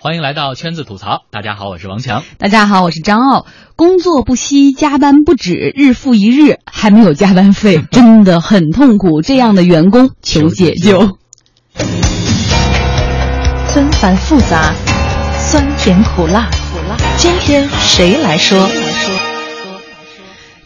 欢迎来到圈子吐槽。大家好，我是王强。大家好，我是张傲。工作不息，加班不止，日复一日，还没有加班费，真的很痛苦。这样的员工求解救。纷繁复杂，酸甜苦辣，今天谁来说？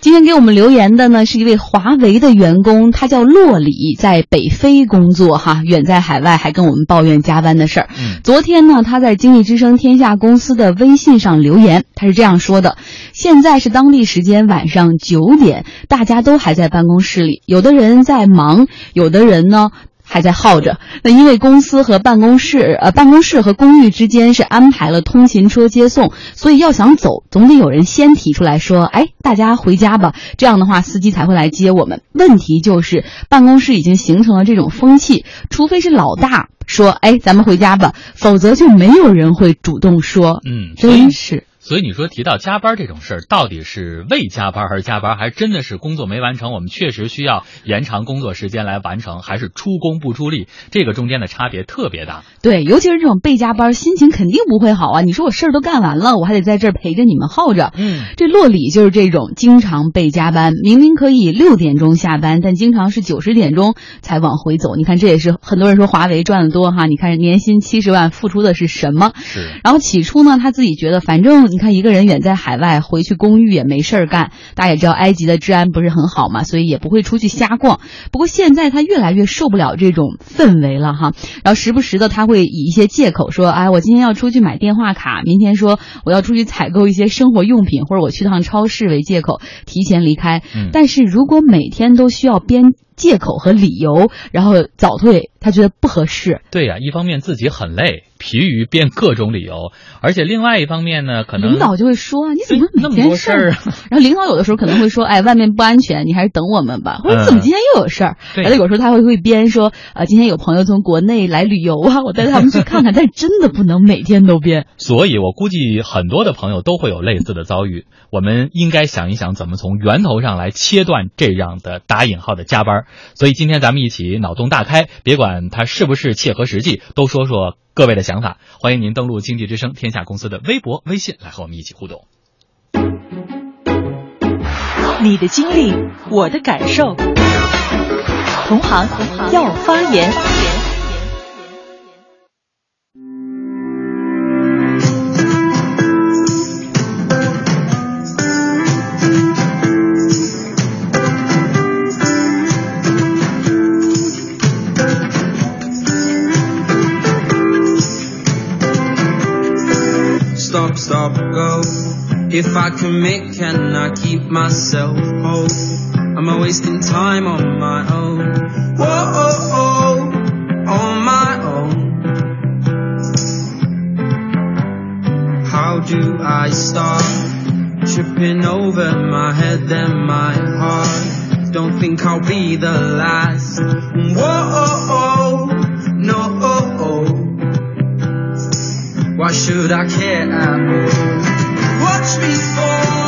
今天给我们留言的呢，是一位华为的员工，他叫洛里，在北非工作哈，远在海外，还跟我们抱怨加班的事儿。昨天呢，他在经济之声天下公司的微信上留言，他是这样说的：现在是当地时间晚上九点，大家都还在办公室里，有的人在忙，有的人呢。还在耗着。那因为公司和办公室，呃，办公室和公寓之间是安排了通勤车接送，所以要想走，总得有人先提出来说：“哎，大家回家吧。”这样的话，司机才会来接我们。问题就是办公室已经形成了这种风气，除非是老大说：“哎，咱们回家吧”，否则就没有人会主动说。嗯，真是。所以你说提到加班这种事儿，到底是未加班还是加班，还真的是工作没完成，我们确实需要延长工作时间来完成，还是出工不出力，这个中间的差别特别大。对，尤其是这种被加班，心情肯定不会好啊！你说我事儿都干完了，我还得在这儿陪着你们耗着。嗯，这洛里就是这种经常被加班，明明可以六点钟下班，但经常是九十点钟才往回走。你看，这也是很多人说华为赚的多哈。你看年薪七十万，付出的是什么？是。然后起初呢，他自己觉得，反正你看一个人远在。海外回去公寓也没事儿干，大家也知道埃及的治安不是很好嘛，所以也不会出去瞎逛。不过现在他越来越受不了这种氛围了哈，然后时不时的他会以一些借口说，哎，我今天要出去买电话卡，明天说我要出去采购一些生活用品，或者我去趟超市为借口提前离开。但是如果每天都需要编借口和理由，然后早退，他觉得不合适。对呀，一方面自己很累。疲于编各种理由，而且另外一方面呢，可能领导就会说：“你怎么那么多事儿？”然后领导有的时候可能会说：“ 哎，外面不安全，你还是等我们吧。”或者怎么今天又有事儿？而且有时候他会会编说：“呃，今天有朋友从国内来旅游啊，我带他们去看看。”但是真的不能每天都编。所以我估计很多的朋友都会有类似的遭遇。我们应该想一想，怎么从源头上来切断这样的打引号的加班。所以今天咱们一起脑洞大开，别管它是不是切合实际，都说说。各位的想法，欢迎您登录经济之声天下公司的微博、微信来和我们一起互动。你的经历，我的感受，同行要发言。If I commit, can I keep myself whole? Am I wasting time on my own? Whoa, oh, oh, on my own. How do I start? Tripping over my head and my heart. Don't think I'll be the last. Whoa, oh, oh, should I care? Watch me fall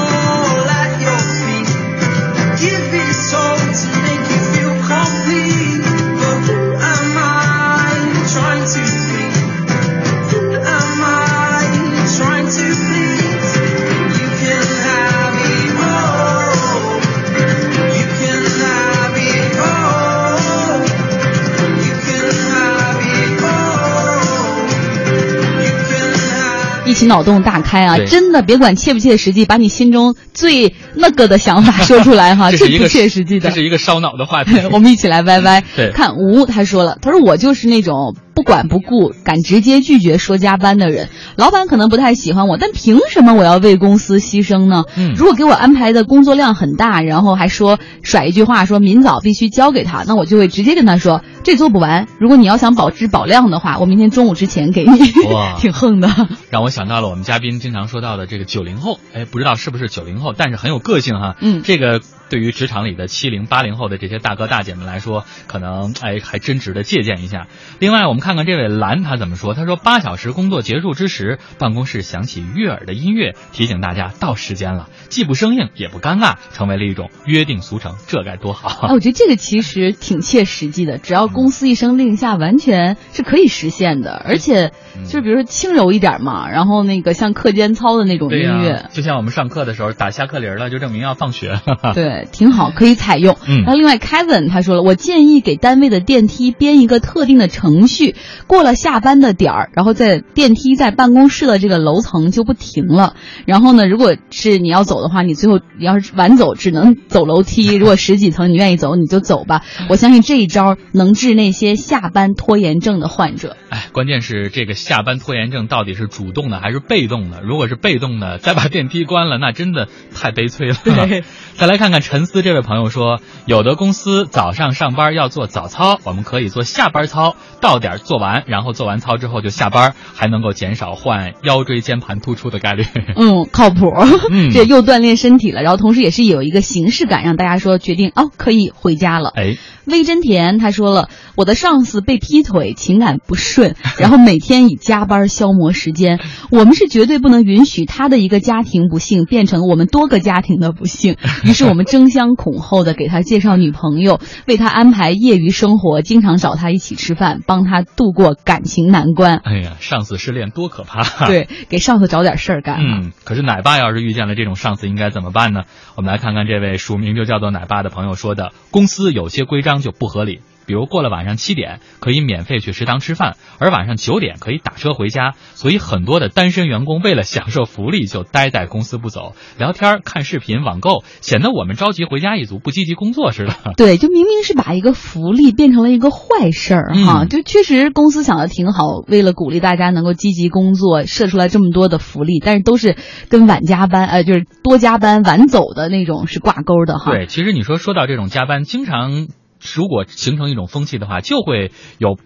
起脑洞大开啊！真的，别管切不切实际，把你心中最那个的想法 说出来哈，最不切实际的。这是一个烧脑的话题，我们一起来歪歪。对，看吴他说了，他说我就是那种不管不顾、敢直接拒绝说加班的人。老板可能不太喜欢我，但凭什么我要为公司牺牲呢？嗯，如果给我安排的工作量很大，然后还说甩一句话说明早必须交给他，那我就会直接跟他说这做不完。如果你要想保质保量的话，我明天中午之前给你。哇，挺横的，让我想到了我们嘉宾经常说到的这个九零后，哎，不知道是不是九零后，但是很有个性哈。嗯，这个。对于职场里的七零八零后的这些大哥大姐们来说，可能哎还真值得借鉴一下。另外，我们看看这位兰他怎么说？他说八小时工作结束之时，办公室响起悦耳的音乐，提醒大家到时间了，既不生硬也不尴尬，成为了一种约定俗成，这该多好！哎，我觉得这个其实挺切实际的，只要公司一声令下，完全是可以实现的。而且就是比如说轻柔一点嘛，然后那个像课间操的那种音乐，就像我们上课的时候打下课铃了，就证明要放学。对，挺好，可以采用。嗯，然后另外 Kevin 他说了，我建议给单位的电梯编一个特定的程序，过了下班的点儿，然后在电梯在办公室的这个楼层就不停了。然后呢，如果是你要走的话，你最后你要是晚走，只能走楼梯。如果十几层你愿意走，你就走吧。我相信这一招能治那些下班拖延症的患者。哎，关键是这个下班拖延症到底是主动的还是被动的？如果是被动的，再把电梯关了，那真的太悲催了。再来看看陈思这位朋友说，有的公司早上上班要做早操，我们可以做下班操，到点做完，然后做完操之后就下班，还能够减少患腰椎间盘突出的概率。嗯，靠谱。嗯，这又锻炼身体了，然后同时也是有一个形式感，让大家说决定哦可以回家了。哎，魏真田他说了，我的上司被劈腿，情感不顺，然后每天以加班消磨时间。我们是绝对不能允许他的一个家庭不幸变成我们多个家庭的不幸。于是我们争相恐后的给他介绍女朋友，为他安排业余生活，经常找他一起吃饭，帮他度过感情难关。哎呀，上司失恋多可怕！对，给上司找点事儿干。嗯，可是奶爸要是遇见了这种上司，应该怎么办呢？我们来看看这位署名就叫做奶爸的朋友说的：公司有些规章就不合理。比如过了晚上七点可以免费去食堂吃饭，而晚上九点可以打车回家，所以很多的单身员工为了享受福利就待在公司不走，聊天、看视频、网购，显得我们着急回家一族，不积极工作似的。对，就明明是把一个福利变成了一个坏事儿哈，嗯就确实公司想的挺好，为了鼓励大家能够积极工作，设出来这么多的福利，但是都是跟晚加班呃就是多加班晚走的那种是挂钩的哈。对，其实你说说到这种加班，经常如果形成一种风气的话，就会有。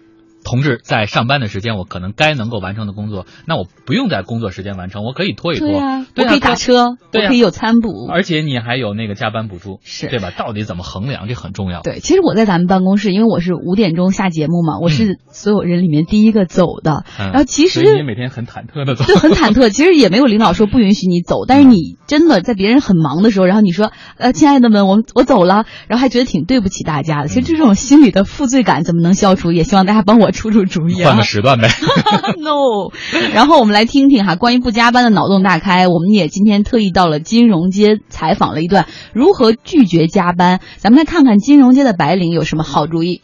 同志在上班的时间，我可能该能够完成的工作，那我不用在工作时间完成，我可以拖一拖。对呀、对呀我可以打车，我可以有餐补。而且你还有那个加班补助，是对吧？到底怎么衡量，这很重要。对，其实我在咱们办公室，因为我是五点钟下节目嘛，我是所有人里面第一个走的。嗯然后其实你每天很忐忑的走。对很忐忑，其实也没有领导说不允许你走，但是你真的在别人很忙的时候，然后你说呃，亲爱的们，我我走了，然后还觉得挺对不起大家的。其实这种心里的负罪感怎么能消除？也希望大家帮我出出主意啊换个。时段呗。no，然后我们来听听哈，关于不加班的脑洞大开。我们也今天特意到了金融街采访了一段如何拒绝加班。咱们来看看金融街的白领有什么好主意。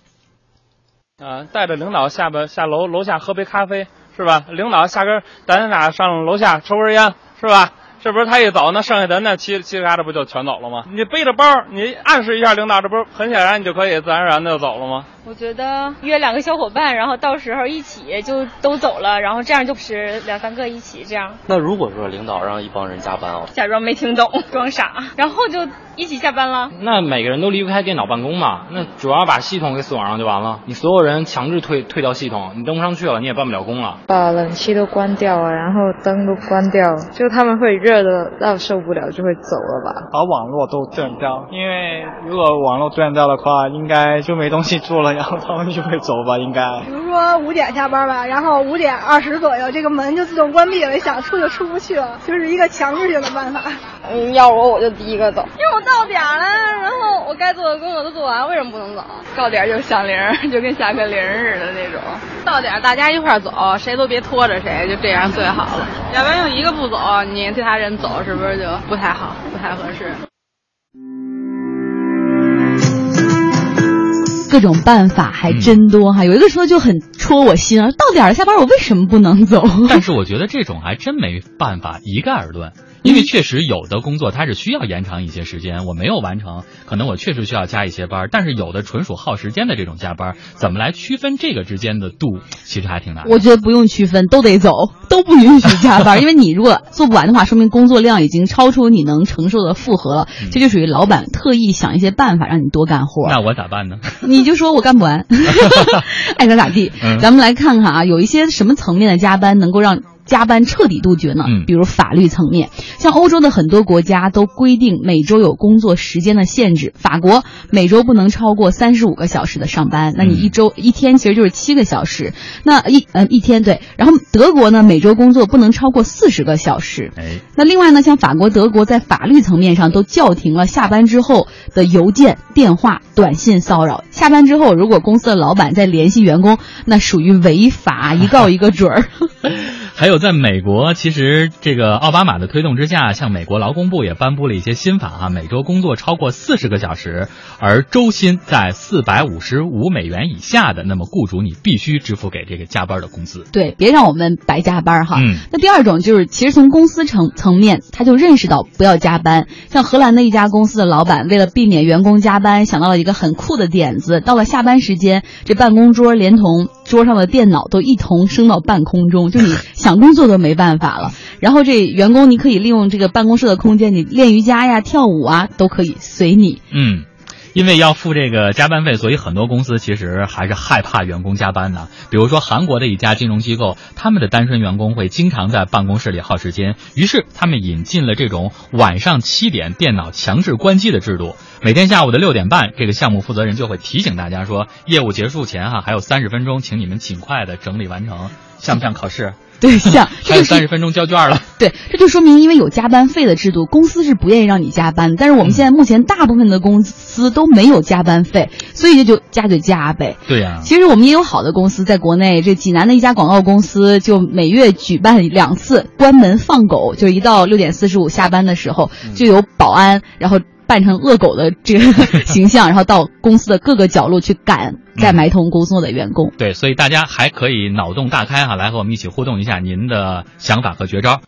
啊，带着领导下边下楼楼下喝杯咖啡是吧？领导下根咱俩上楼下抽根烟是吧？这不是他一走，那剩下咱那七七嘎的不就全走了吗？你背着包，你暗示一下领导，这不是很显然你就可以自然而然的就走了吗？我觉得约两个小伙伴，然后到时候一起就都走了，然后这样就是两三个一起这样，那如果说领导让一帮人加班哦，假装没听懂，装傻，然后就一起下班了。那每个人都离不开电脑办公嘛，那主要把系统给锁上就完了。你所有人强制退退掉系统，你登不上去了，你也办不了工了。把冷气都关掉啊，然后灯都关掉，就他们会热的到受不了，就会走了吧。把网络都断掉，因为如果网络断掉的话，应该就没东西做了，然后他们就会走吧，应该。比如说五点下班吧，然后五点二十左右这个门就自动关闭了，想出就出不去了，就是一个强制性的办法。嗯，要我我就第一个走。因为我到点儿了，然后我该做的工作都做完，为什么不能走？到点就响铃，就跟下课铃似的那种。到点大家一块走，谁都别拖着谁，就这样最好了。要不然有一个不走，你其他人走，是不是就不太好，不太合适？各种办法还真多哈，有一个说就很戳我心啊，到点儿了下班我为什么不能走？但是我觉得这种还真没办法一概而论，因为确实有的工作它是需要延长一些时间，我没有完成，可能我确实需要加一些班儿，但是有的纯属耗时间的这种加班，怎么来区分这个之间的度，其实还挺难。我觉得不用区分，都得走，都不允许加班，因为你如果做不完的话，说明工作量已经超出你能承受的负荷了，这就属于老板特意想一些办法让你多干活。那我咋办呢？你就说我干不完，爱咋咋地。嗯咱们来看看啊，有一些什么层面的加班能够让加班彻底杜绝呢？嗯。比如法律层面，像欧洲的很多国家都规定每周有工作时间的限制，法国每周不能超过三十五个小时的上班，那你一周、一天其实就是七个小时，那一呃一天对，然后德国呢每周工作不能超过四十个小时，哎，那另外呢，像法国、德国在法律层面上都叫停了下班之后的邮件、电话、短信骚扰。下班之后，如果公司的老板再联系员工，那属于违法，一告一个准儿。还有在美国，其实这个奥巴马的推动之下，像美国劳工部也颁布了一些新法啊，每周工作超过四十个小时，而周薪在四百五十五美元以下的，那么雇主你必须支付给这个加班的工资。对，别让我们白加班哈。嗯那第二种就是，其实从公司层层面，他就认识到不要加班。像荷兰的一家公司的老板，为了避免员工加班，想到了一个很酷的点子。到了下班时间，这办公桌连同桌上的电脑都一同升到半空中，就你想工作都没办法了。然后这员工，你可以利用这个办公室的空间，你练瑜伽呀、跳舞啊，都可以随你。嗯。因为要付这个加班费，所以很多公司其实还是害怕员工加班呢。比如说韩国的一家金融机构，他们的单身员工会经常在办公室里耗时间，于是他们引进了这种晚上七点电脑强制关机的制度。每天下午的六点半，这个项目负责人就会提醒大家说，业务结束前哈、还有三十分钟，请你们尽快的整理完成。像不像考试？对，像这还有就是三十分钟交卷了。对，这就说明因为有加班费的制度，公司是不愿意让你加班。但是我们现在目前大部分的公司都没有加班费，所以就加就加呗。对呀、其实我们也有好的公司在国内，这济南的一家广告公司就每月举办两次关门放狗，就是一到六点四十五下班的时候，就有保安，然后扮成恶狗的这个 形象，然后到公司的各个角落去赶在埋头工作的员工。对，所以大家还可以脑洞大开哈、来和我们一起互动一下您的想法和绝招。